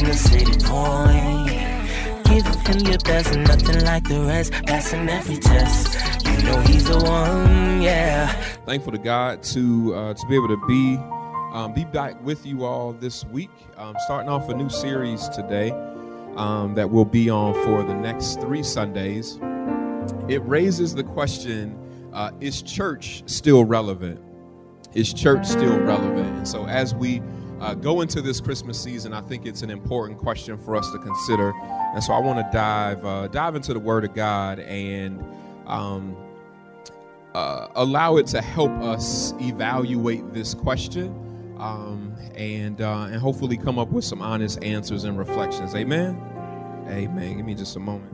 The city point. Giving him your best, nothing like the rest. Passing every test, you know he's the one, yeah. Thankful to God to uh, to be able to be um, be back with you all this week. Um, starting off a new series today um, that will be on for the next three Sundays. It raises the question: uh, Is church still relevant? Is church still relevant? And so, as we uh, go into this Christmas season, I think it's an important question for us to consider. And so, I want to dive uh, dive into the Word of God and um, uh, allow it to help us evaluate this question um, and uh, and hopefully come up with some honest answers and reflections. Amen. Amen. Give me just a moment.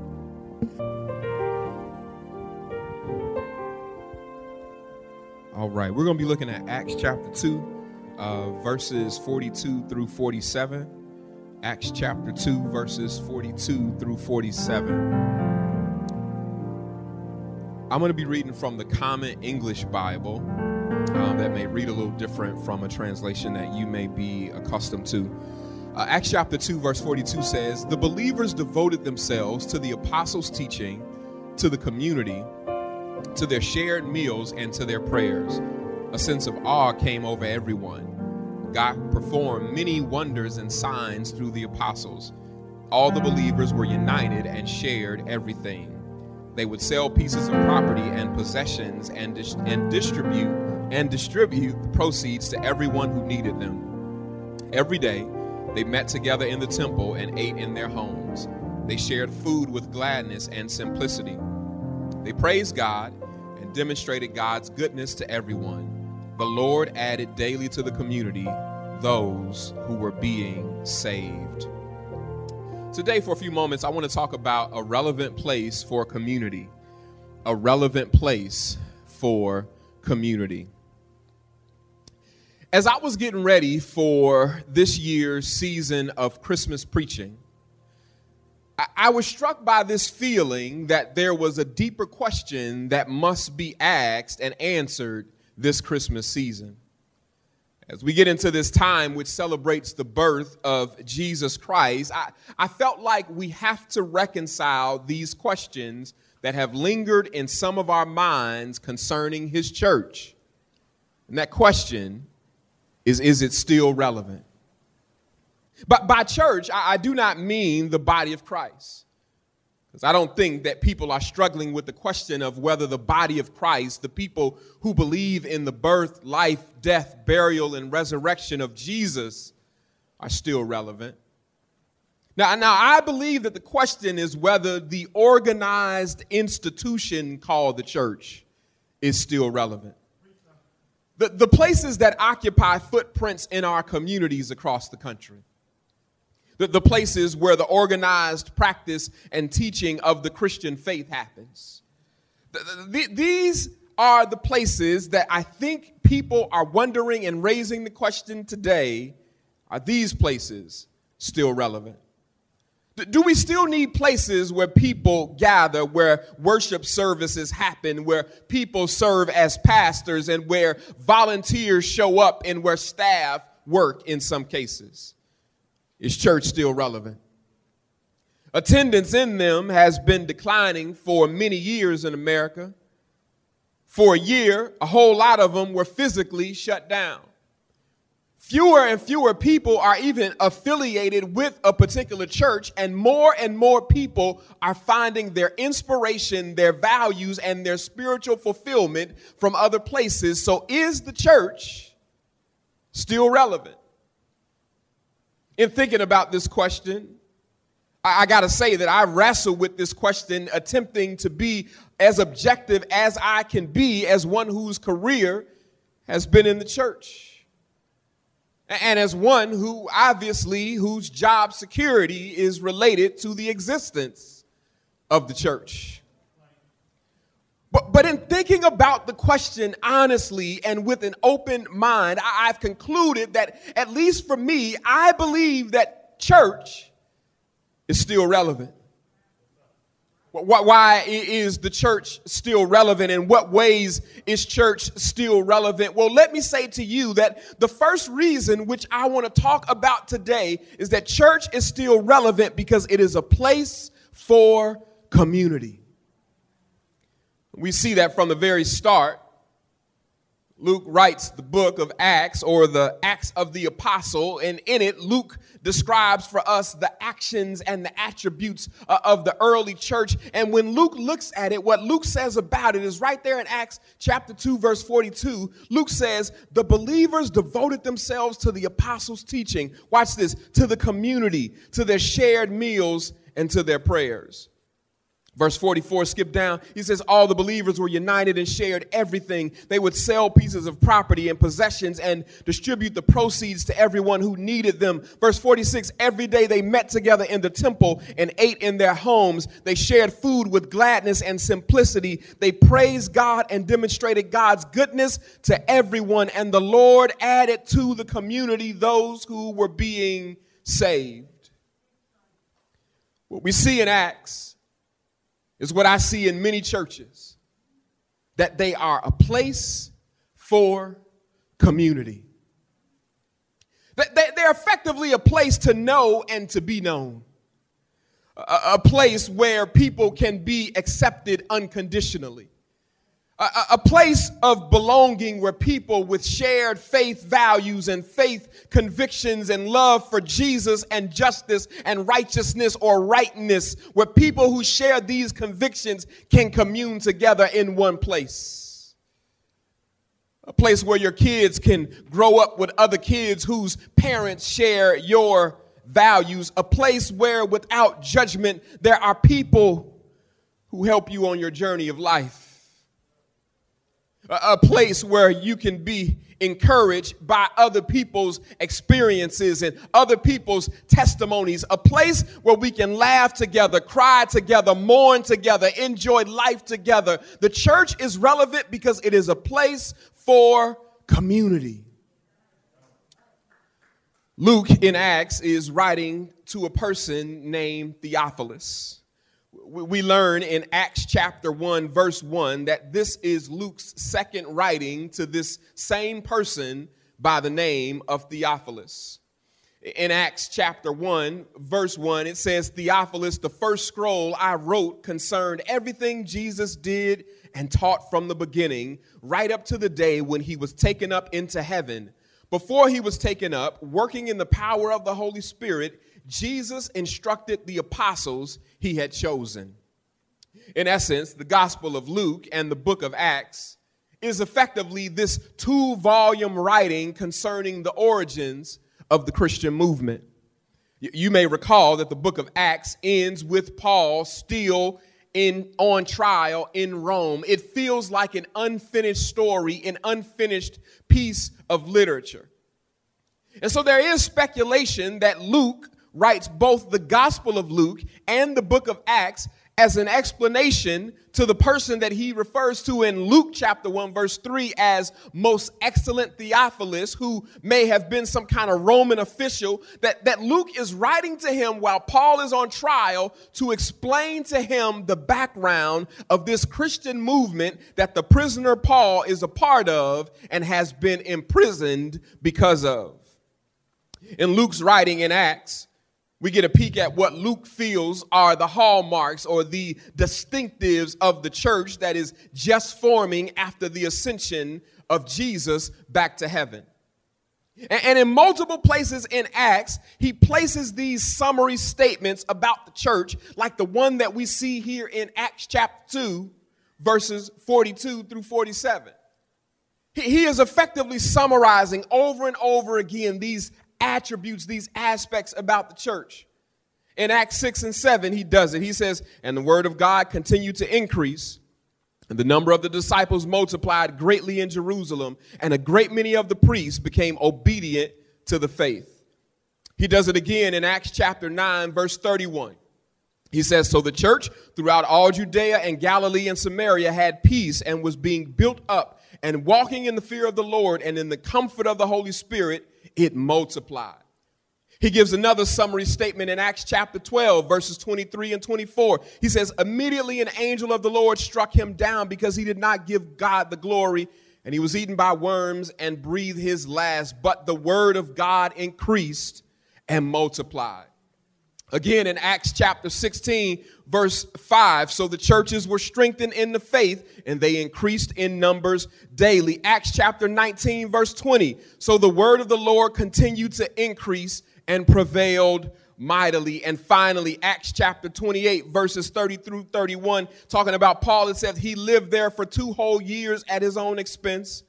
All right, we're going to be looking at Acts chapter 2, uh, verses 42 through 47. Acts chapter 2, verses 42 through 47. I'm going to be reading from the Common English Bible um, that may read a little different from a translation that you may be accustomed to. Uh, Acts chapter 2, verse 42 says, The believers devoted themselves to the apostles' teaching, to the community, to their shared meals, and to their prayers. A sense of awe came over everyone. God performed many wonders and signs through the apostles. All the believers were united and shared everything. They would sell pieces of property and possessions and, dis- and distribute and distribute the proceeds to everyone who needed them. Every day, they met together in the temple and ate in their homes. They shared food with gladness and simplicity. They praised God and demonstrated God's goodness to everyone. The Lord added daily to the community those who were being saved. Today, for a few moments, I want to talk about a relevant place for community. A relevant place for community. As I was getting ready for this year's season of Christmas preaching, I, was struck by this feeling that there was a deeper question that must be asked and answered this Christmas season. As we get into this time which celebrates the birth of Jesus Christ, I, I felt like we have to reconcile these questions that have lingered in some of our minds concerning his church. And that question is Is it still relevant? But by church, I, I do not mean the body of Christ. Because I don't think that people are struggling with the question of whether the body of Christ, the people who believe in the birth, life, death, burial, and resurrection of Jesus, are still relevant. Now, now, I believe that the question is whether the organized institution called the church is still relevant. The, the places that occupy footprints in our communities across the country the, the places where the organized practice and teaching of the Christian faith happens. The, the, these are the places that I think people are wondering and raising the question today are these places still relevant? Do we still need places where people gather, where worship services happen, where people serve as pastors, and where volunteers show up and where staff work in some cases? Is church still relevant? Attendance in them has been declining for many years in America. For a year, a whole lot of them were physically shut down. Fewer and fewer people are even affiliated with a particular church, and more and more people are finding their inspiration, their values, and their spiritual fulfillment from other places. So, is the church still relevant? In thinking about this question, I, I got to say that I wrestle with this question, attempting to be as objective as I can be as one whose career has been in the church. and as one who obviously whose job security is related to the existence of the church. But, but in thinking about the question honestly and with an open mind, I've concluded that, at least for me, I believe that church is still relevant. Why is the church still relevant? In what ways is church still relevant? Well, let me say to you that the first reason which I want to talk about today is that church is still relevant because it is a place for community. We see that from the very start Luke writes the book of Acts or the Acts of the Apostle, and in it, Luke describes for us the actions and the attributes uh, of the early church. And when Luke looks at it, what Luke says about it is right there in Acts chapter 2, verse 42. Luke says, The believers devoted themselves to the apostles' teaching. Watch this to the community, to their shared meals, and to their prayers. Verse 44, skip down. He says, All the believers were united and shared everything. They would sell pieces of property and possessions and distribute the proceeds to everyone who needed them. Verse 46, every day they met together in the temple and ate in their homes. They shared food with gladness and simplicity. They praised God and demonstrated God's goodness to everyone. And the Lord added to the community those who were being saved. What we see in Acts is what I see in many churches that they are a place for community. They're effectively a place to know and to be known, a place where people can be accepted unconditionally a, a, place of belonging where people with shared faith values and faith convictions and love for Jesus and justice and righteousness or rightness, where people who share these convictions can commune together in one place. A place where your kids can grow up with other kids whose parents share your values. A place where, without judgment, there are people who help you on your journey of life a place where you can be encouraged by other people's experiences and other people's testimonies, a place where we can laugh together, cry together, mourn together, enjoy life together. The church is relevant because it is a place for community. Luke in Acts is writing to a person named Theophilus we learn in Acts chapter 1, verse 1, that this is Luke's second writing to this same person by the name of Theophilus. In Acts chapter 1, verse 1, it says, Theophilus, the first scroll I wrote concerned everything Jesus did and taught from the beginning, right up to the day when he was taken up into heaven. Before he was taken up, working in the power of the Holy Spirit, Jesus instructed the apostles he had chosen. In essence, the Gospel of Luke and the book of Acts is effectively this two volume writing concerning the origins of the Christian movement. You may recall that the book of Acts ends with Paul still in on trial in Rome. It feels like an unfinished story, an unfinished piece of literature. And so there is speculation that Luke writes both the Gospel of Luke and the book of Acts as an explanation to the person that he refers to in Luke chapter 1, verse 3, as most excellent Theophilus, who may have been some kind of Roman official, that, that Luke is writing to him while Paul is on trial to explain to him the background of this Christian movement that the prisoner Paul is a part of and has been imprisoned because of. In Luke's writing in Acts, we get a peek at what Luke feels are the hallmarks or the distinctives of the church that is just forming after the ascension of Jesus back to heaven. And in multiple places in Acts, he places these summary statements about the church, like the one that we see here in Acts chapter 2, verses 42 through 47. He is effectively summarizing over and over again these attributes, these aspects about the church. In Acts 6 and 7, he does it. He says, And the word of God continued to increase, and the number of the disciples multiplied greatly in Jerusalem, and a great many of the priests became obedient to the faith. He does it again in Acts chapter 9, verse 31. He says, So the church throughout all Judea and Galilee and Samaria had peace and was being built up and walking in the fear of the Lord and in the comfort of the Holy Spirit, it multiplied. He gives another summary statement in Acts chapter 12, verses 23 and 24. He says, Immediately an angel of the Lord struck him down because he did not give God the glory, and he was eaten by worms and breathed his last. But the word of God increased and multiplied. Again, in Acts chapter 16, verse 5, so the churches were strengthened in the faith and they increased in numbers daily. Acts chapter 19, verse 20, so the word of the Lord continued to increase and prevailed mightily. And finally, Acts chapter 28, verses 30 through 31, talking about Paul, it says he lived there for two whole years at his own expense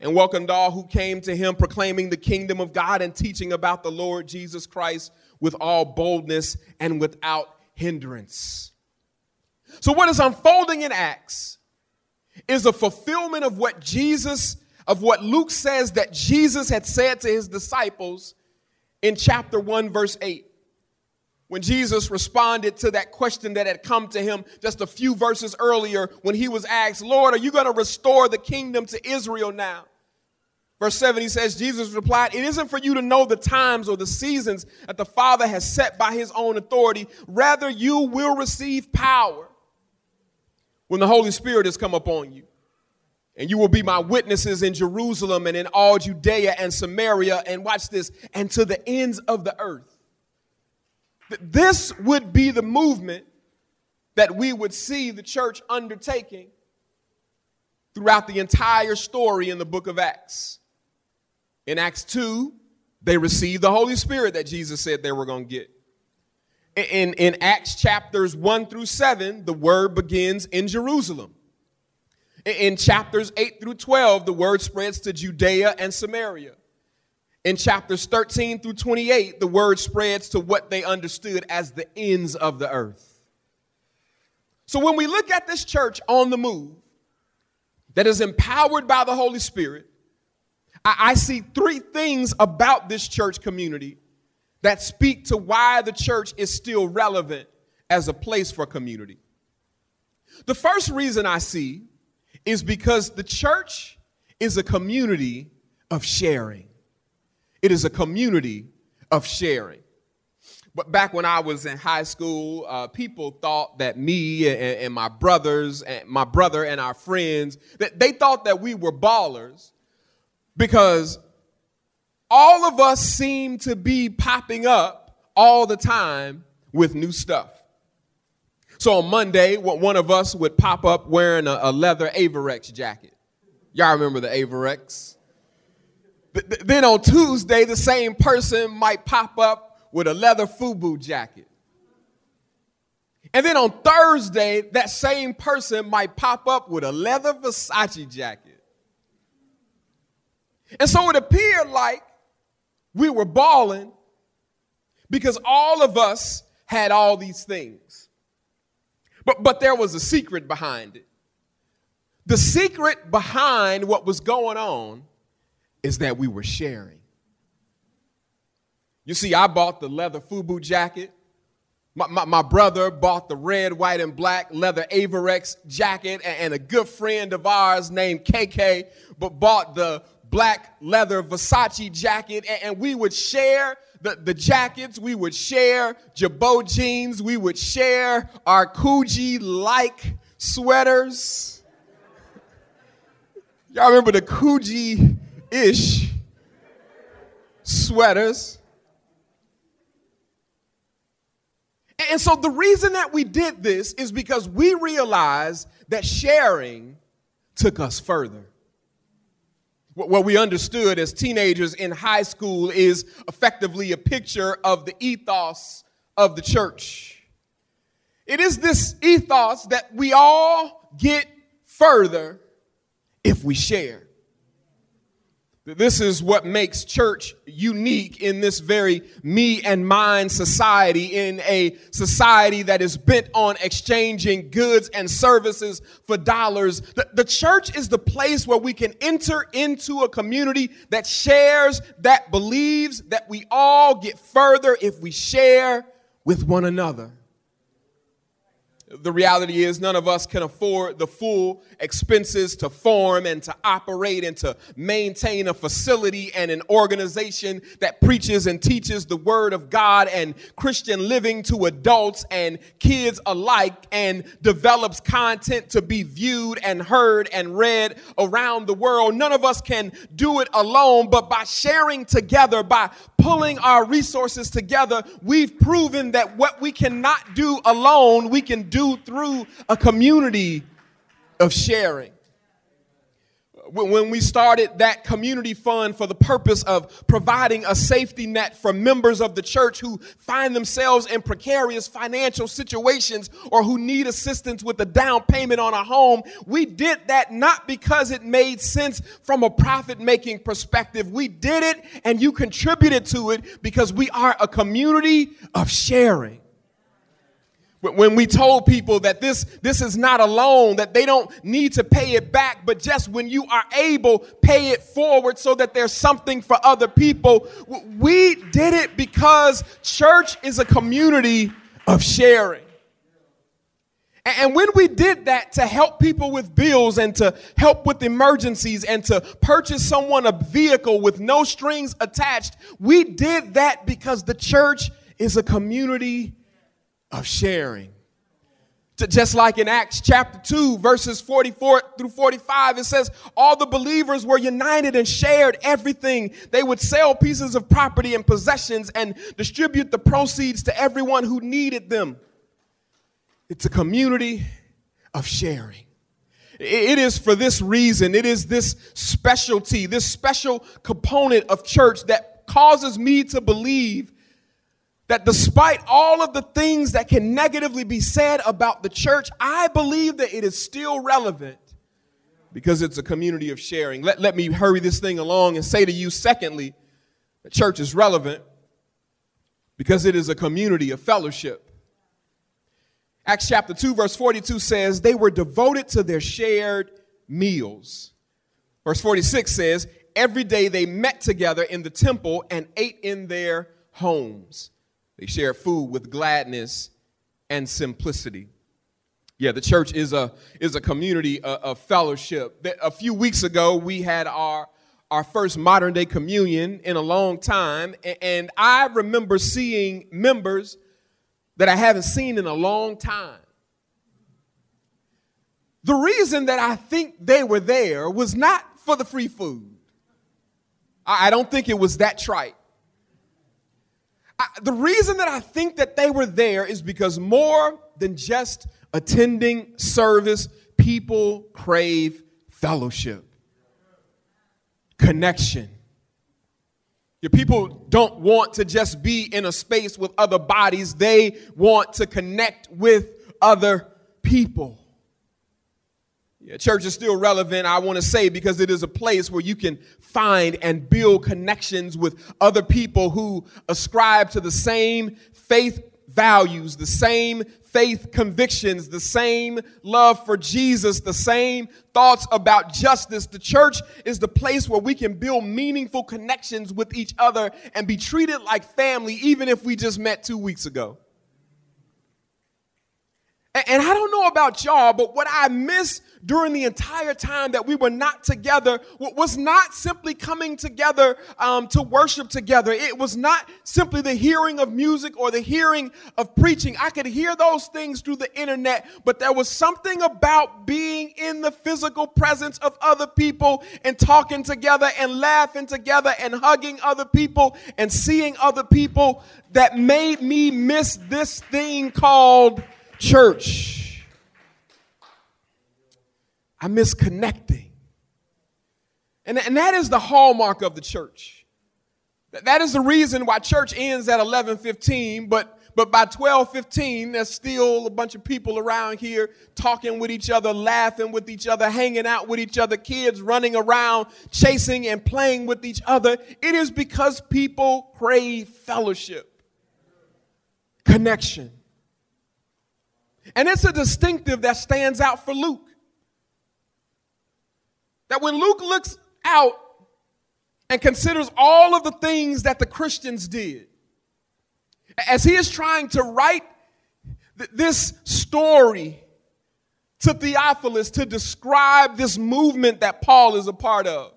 and welcomed all who came to him, proclaiming the kingdom of God and teaching about the Lord Jesus Christ with all boldness and without hindrance. So, what is unfolding in Acts is a fulfillment of what Jesus, of what Luke says that Jesus had said to his disciples in chapter 1, verse 8. When Jesus responded to that question that had come to him just a few verses earlier, when he was asked, Lord, are you going to restore the kingdom to Israel now? Verse 7, he says, Jesus replied, It isn't for you to know the times or the seasons that the Father has set by his own authority. Rather, you will receive power when the Holy Spirit has come upon you. And you will be my witnesses in Jerusalem and in all Judea and Samaria, and watch this, and to the ends of the earth. This would be the movement that we would see the church undertaking throughout the entire story in the book of Acts. In Acts 2, they received the Holy Spirit that Jesus said they were going to get. In, in Acts chapters 1 through 7, the word begins in Jerusalem. In chapters 8 through 12, the word spreads to Judea and Samaria. In chapters 13 through 28, the word spreads to what they understood as the ends of the earth. So when we look at this church on the move that is empowered by the Holy Spirit, I, see three things about this church community that speak to why the church is still relevant as a place for community. The first reason I see is because the church is a community of sharing. It is a community of sharing. But back when I was in high school, uh, people thought that me and, and, my brothers and my brother and our friends that they thought that we were ballers because all of us seem to be popping up all the time with new stuff. So on Monday, one of us would pop up wearing a, leather Avirex jacket. Y'all remember the Avirex? Then on Tuesday, the same person might pop up with a leather FUBU jacket. And then on Thursday, that same person might pop up with a leather Versace jacket. And so it appeared like we were balling because all of us had all these things. But, but there was a secret behind it. The secret behind what was going on is that we were sharing. You see, I bought the leather FUBU jacket. My, my, my, brother bought the red, white, and black leather Avirex jacket, and, and a good friend of ours named KK but bought the black leather Versace jacket, and, and we would share the, the jackets, we would share Girbaud jeans, we would share our Coogi like sweaters. Y'all remember the Coogi ish sweaters? And so the reason that we did this is because we realized that sharing took us further what we understood as teenagers in high school is effectively a picture of the ethos of the church. It is this ethos that we all get further if we share. This is what makes church unique in this very me and mine society, in a society that is bent on exchanging goods and services for dollars. The, the, church is the place where we can enter into a community that shares, that believes that we all get further if we share with one another. The reality is, none of us can afford the full expenses to form and to operate and to maintain a facility and an organization that preaches and teaches the Word of God and Christian living to adults and kids alike and develops content to be viewed and heard and read around the world. None of us can do it alone, but by sharing together, by pulling our resources together, we've proven that what we cannot do alone, we can do through a community of sharing. When we started that community fund for the purpose of providing a safety net for members of the church who find themselves in precarious financial situations or who need assistance with a down payment on a home, we did that not because it made sense from a profit making perspective. We did it and you contributed to it because we are a community of sharing. When we told people that this, this is not a loan, that they don't need to pay it back, but just when you are able, pay it forward so that there's something for other people. We did it because church is a community of sharing. And when we did that to help people with bills and to help with emergencies and to purchase someone a vehicle with no strings attached, we did that because the church is a community of sharing. Just like in Acts chapter 2, verses 44 through 45, it says, All the believers were united and shared everything. They would sell pieces of property and possessions and distribute the proceeds to everyone who needed them. It's a community of sharing. It is for this reason, it is this specialty, this special component of church that causes me to believe that despite all of the things that can negatively be said about the church, I believe that it is still relevant because it's a community of sharing. Let, let me hurry this thing along and say to you, secondly, the church is relevant because it is a community of fellowship. Acts chapter 2, verse 42 says, They were devoted to their shared meals. Verse 46 says, Every day they met together in the temple and ate in their homes. They share food with gladness and simplicity. Yeah, the church is a is a community of, fellowship. A few weeks ago, we had our our first modern day communion in a long time, and I remember seeing members that I haven't seen in a long time. The reason that I think they were there was not for the free food. I don't think it was that trite. I, the reason that I think that they were there is because more than just attending service, people crave fellowship, connection. Your people don't want to just be in a space with other bodies, they want to connect with other people. Yeah, church is still relevant, I want to say, because it is a place where you can find and build connections with other people who ascribe to the same faith values, the same faith convictions, the same love for Jesus, the same thoughts about justice. The church is the place where we can build meaningful connections with each other and be treated like family, even if we just met two weeks ago. And I don't know about y'all, but what I miss during the entire time that we were not together was not simply coming together um, to worship together. It was not simply the hearing of music or the hearing of preaching. I could hear those things through the internet, but there was something about being in the physical presence of other people and talking together and laughing together and hugging other people and seeing other people that made me miss this thing called church. I miss connecting. And, and that is the hallmark of the church. That is the reason why church ends at 11:15, but but by 12:15 there's still a bunch of people around here talking with each other, laughing with each other, hanging out with each other, kids running around, chasing and playing with each other. It is because people crave fellowship, connection. And it's a distinctive that stands out for Luke. That when Luke looks out and considers all of the things that the Christians did, as he is trying to write th- this story to Theophilus to describe this movement that Paul is a part of,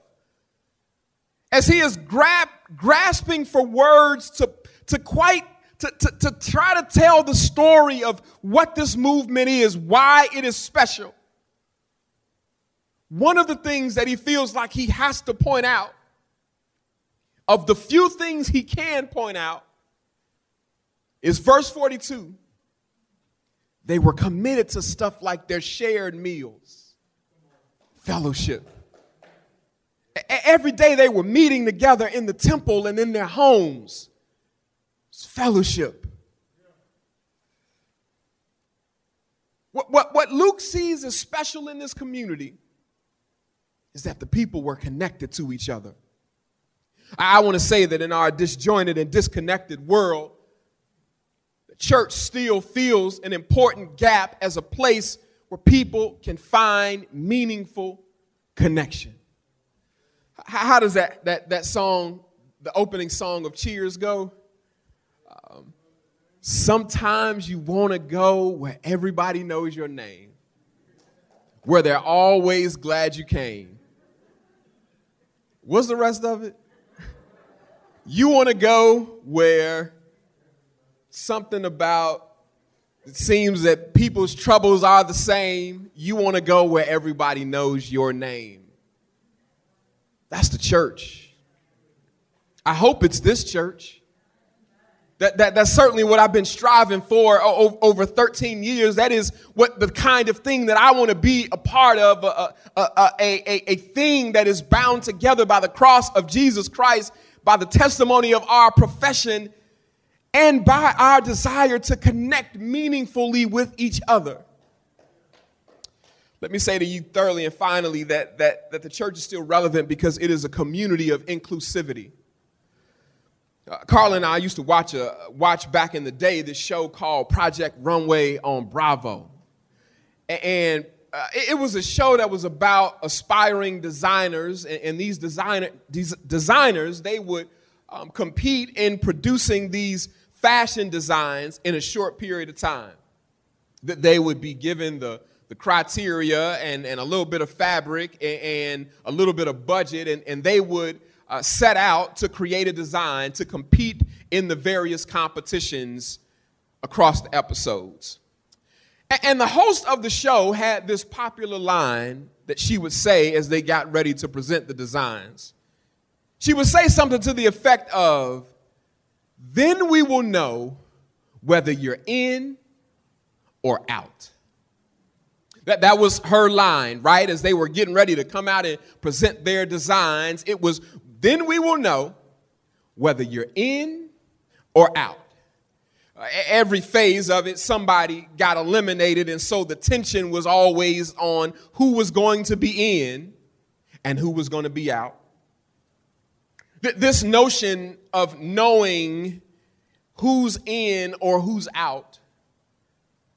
as he is grab, grasping for words to, to quite to, to, to try to tell the story of what this movement is, why it is special. One of the things that he feels like he has to point out, of the few things he can point out, is verse 42. They were committed to stuff like their shared meals, fellowship. Every day they were meeting together in the temple and in their homes. It's fellowship. What, what, what Luke sees as special in this community is that the people were connected to each other. I want to say that in our disjointed and disconnected world, the church still feels an important gap as a place where people can find meaningful connection. How does that, that, that song, the opening song of Cheers, go? Sometimes you want to go where everybody knows your name, where they're always glad you came. What's the rest of it? You want to go where something about it seems that people's troubles are the same. You want to go where everybody knows your name. That's the church. I hope it's this church. That, that, that's certainly what I've been striving for over 13 years. That is what the kind of thing that I want to be a part of, a, a, a, a, a thing that is bound together by the cross of Jesus Christ, by the testimony of our profession and by our desire to connect meaningfully with each other. Let me say to you thoroughly and finally that, that, that the church is still relevant because it is a community of inclusivity. Uh, Carl and I used to watch, a, watch back in the day this show called Project Runway on Bravo. And uh, it, was a show that was about aspiring designers, and, and these, designer, these designers, they would um, compete in producing these fashion designs in a short period of time. That they would be given the, the criteria and, and a little bit of fabric and, and a little bit of budget, and, and they would uh, set out to create a design to compete in the various competitions across the episodes. And, the host of the show had this popular line that she would say as they got ready to present the designs. She would say something to the effect of, then we will know whether you're in or out. That, that was her line, right? As they were getting ready to come out and present their designs, it was, then we will know whether you're in or out. Every phase of it, somebody got eliminated, and so the tension was always on who was going to be in and who was going to be out. This notion of knowing who's in or who's out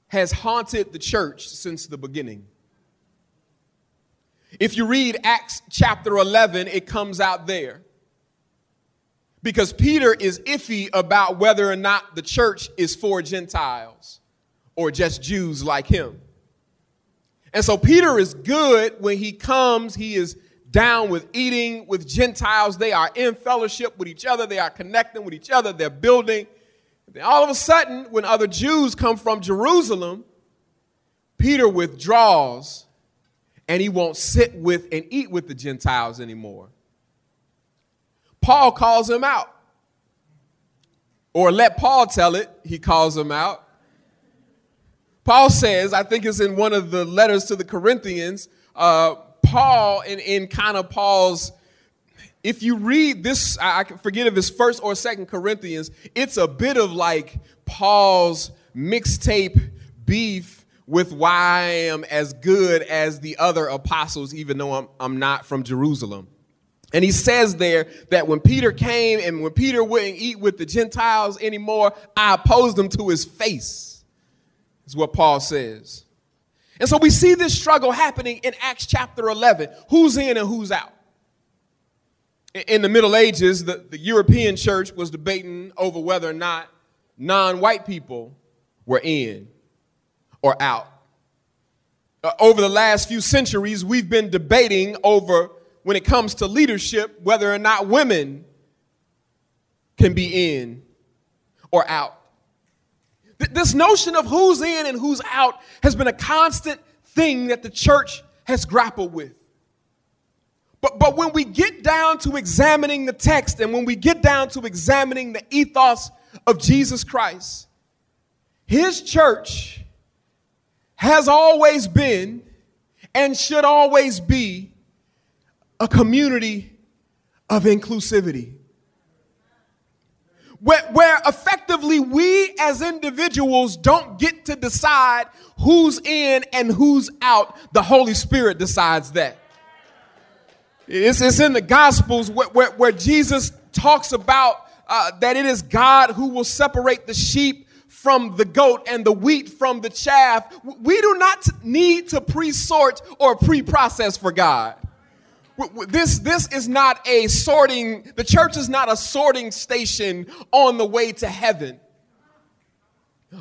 has haunted the church since the beginning. If you read Acts chapter 11, it comes out there. Because Peter is iffy about whether or not the church is for Gentiles or just Jews like him. And so Peter is good when he comes, he is down with eating with Gentiles. They are in fellowship with each other, they are connecting with each other, they're building. Then all of a sudden, when other Jews come from Jerusalem, Peter withdraws and he won't sit with and eat with the Gentiles anymore. Paul calls him out. Or let Paul tell it, he calls him out. Paul says, I think it's in one of the letters to the Corinthians, uh, Paul, in, in kind of Paul's if you read this, I forget if it's first or second Corinthians, it's a bit of like Paul's mixtape beef with why I am as good as the other apostles, even though I'm, I'm not from Jerusalem. And he says there that when Peter came and when Peter wouldn't eat with the Gentiles anymore, I opposed him to his face, is what Paul says. And so we see this struggle happening in Acts chapter 11 who's in and who's out. In the Middle Ages, the, the European church was debating over whether or not non white people were in or out. Uh, over the last few centuries, we've been debating over, when it comes to leadership, whether or not women can be in or out. Th- this notion of who's in and who's out has been a constant thing that the church has grappled with. But, but when we get down to examining the text and when we get down to examining the ethos of Jesus Christ, his church has always been and should always be a community of inclusivity. Where, where, effectively we as individuals don't get to decide who's in and who's out, the Holy Spirit decides that. It's, it's in the Gospels where, where, where Jesus talks about uh, that it is God who will separate the sheep from the goat and the wheat from the chaff. We do not need to pre sort or pre process for God. This, this is not a sorting, the church is not a sorting station on the way to heaven.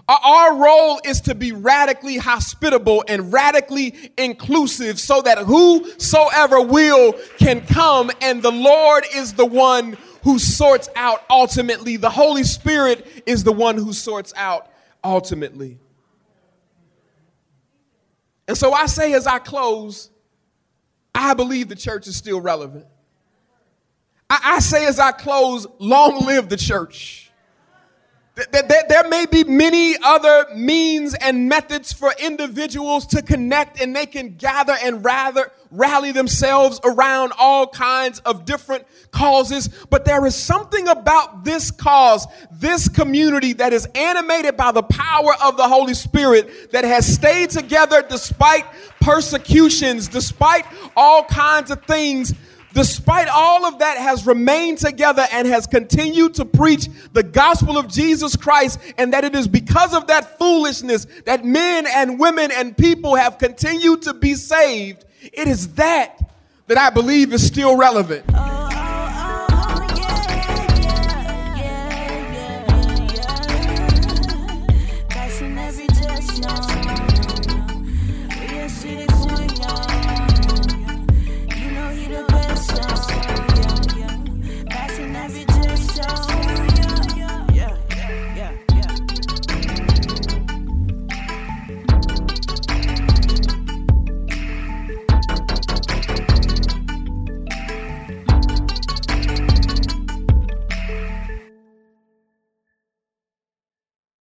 Our role is to be radically hospitable and radically inclusive so that whosoever will can come, and the Lord is the one who sorts out ultimately. The Holy Spirit is the one who sorts out ultimately. And so I say as I close, I believe the church is still relevant. I, I say as I close, long live the church. There may be many other means and methods for individuals to connect and they can gather and rather rally themselves around all kinds of different causes. But there is something about this cause, this community that is animated by the power of the Holy Spirit that has stayed together despite persecutions, despite all kinds of things despite all of that, has remained together and has continued to preach the gospel of Jesus Christ, and that it is because of that foolishness that men and women and people have continued to be saved. It is that that I believe is still relevant.